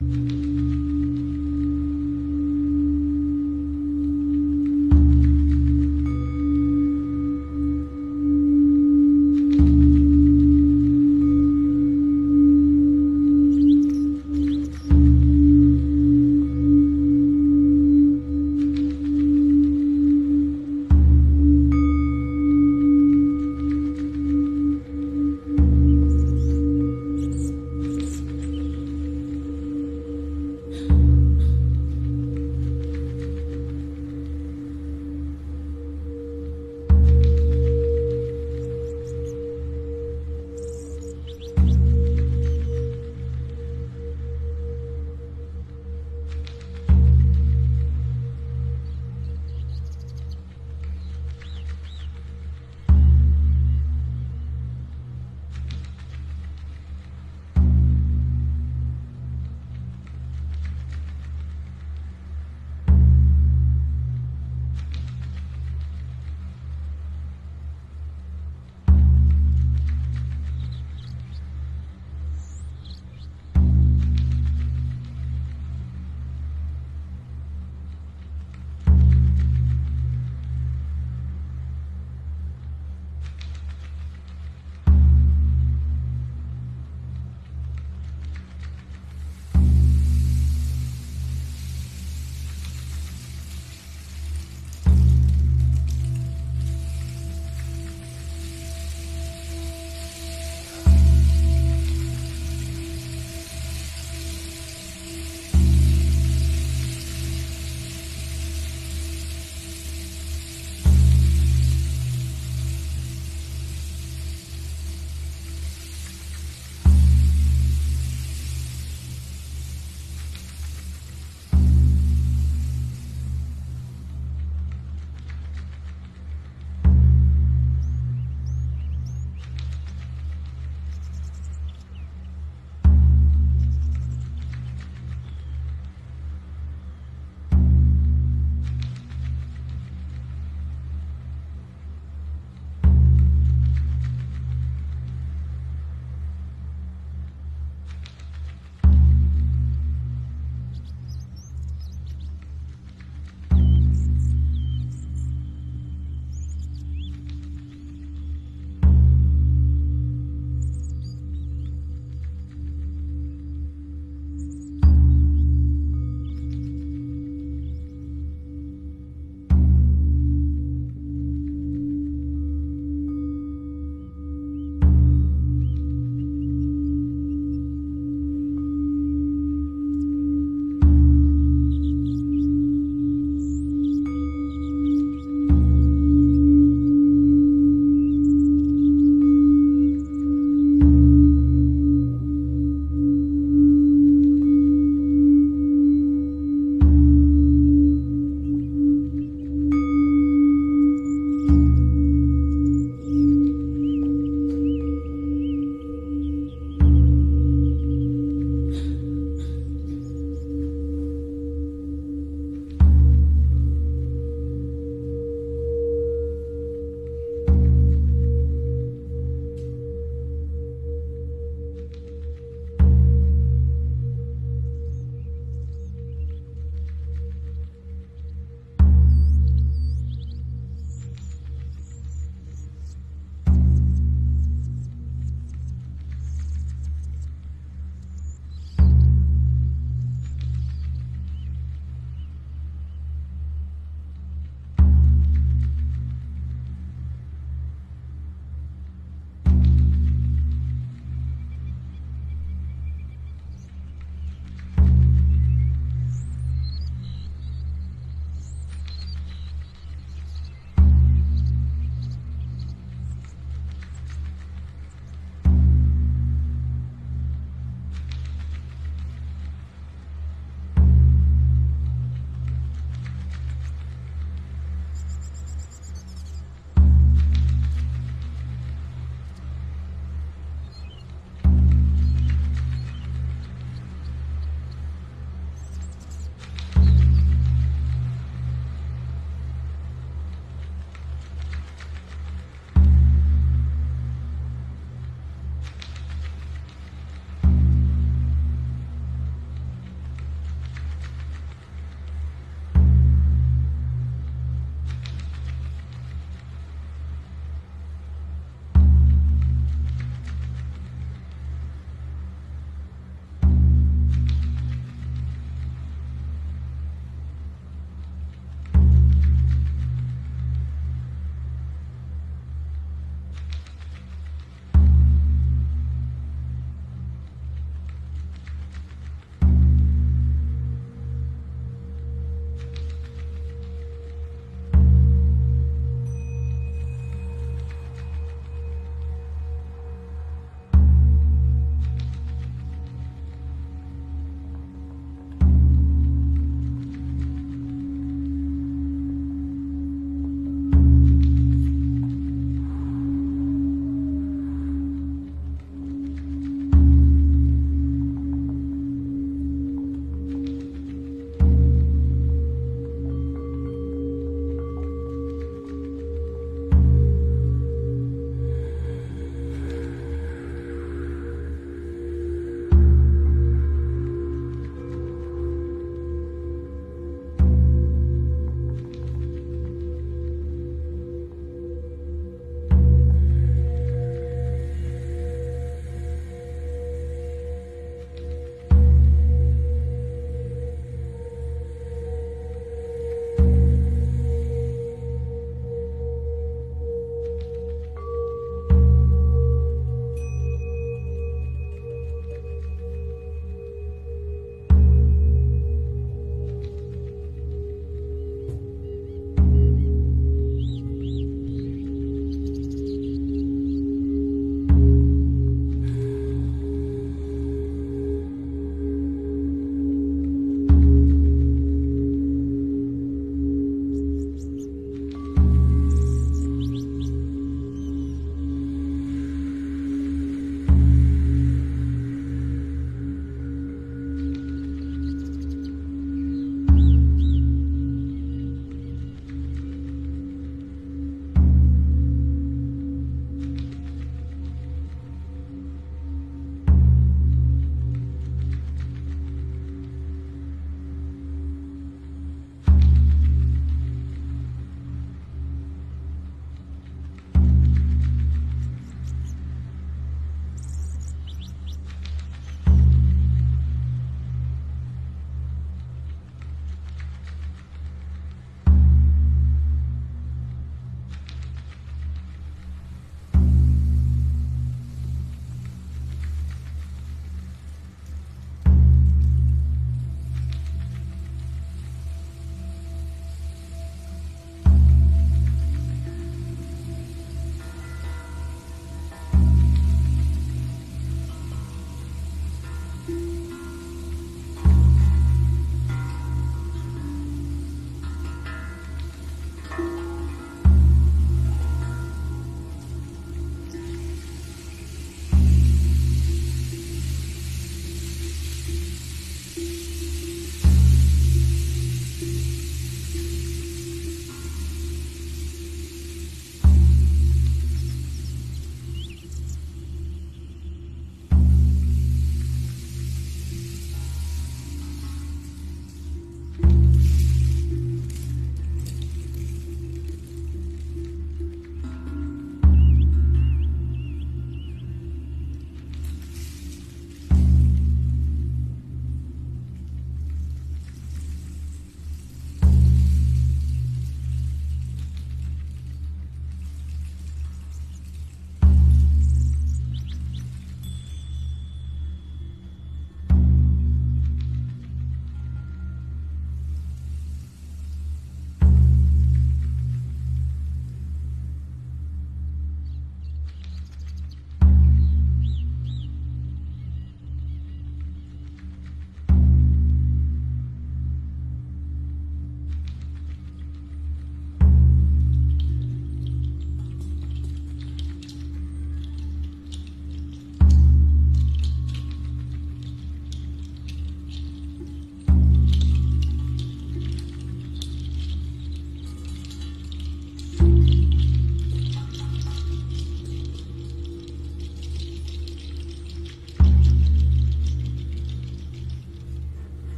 Música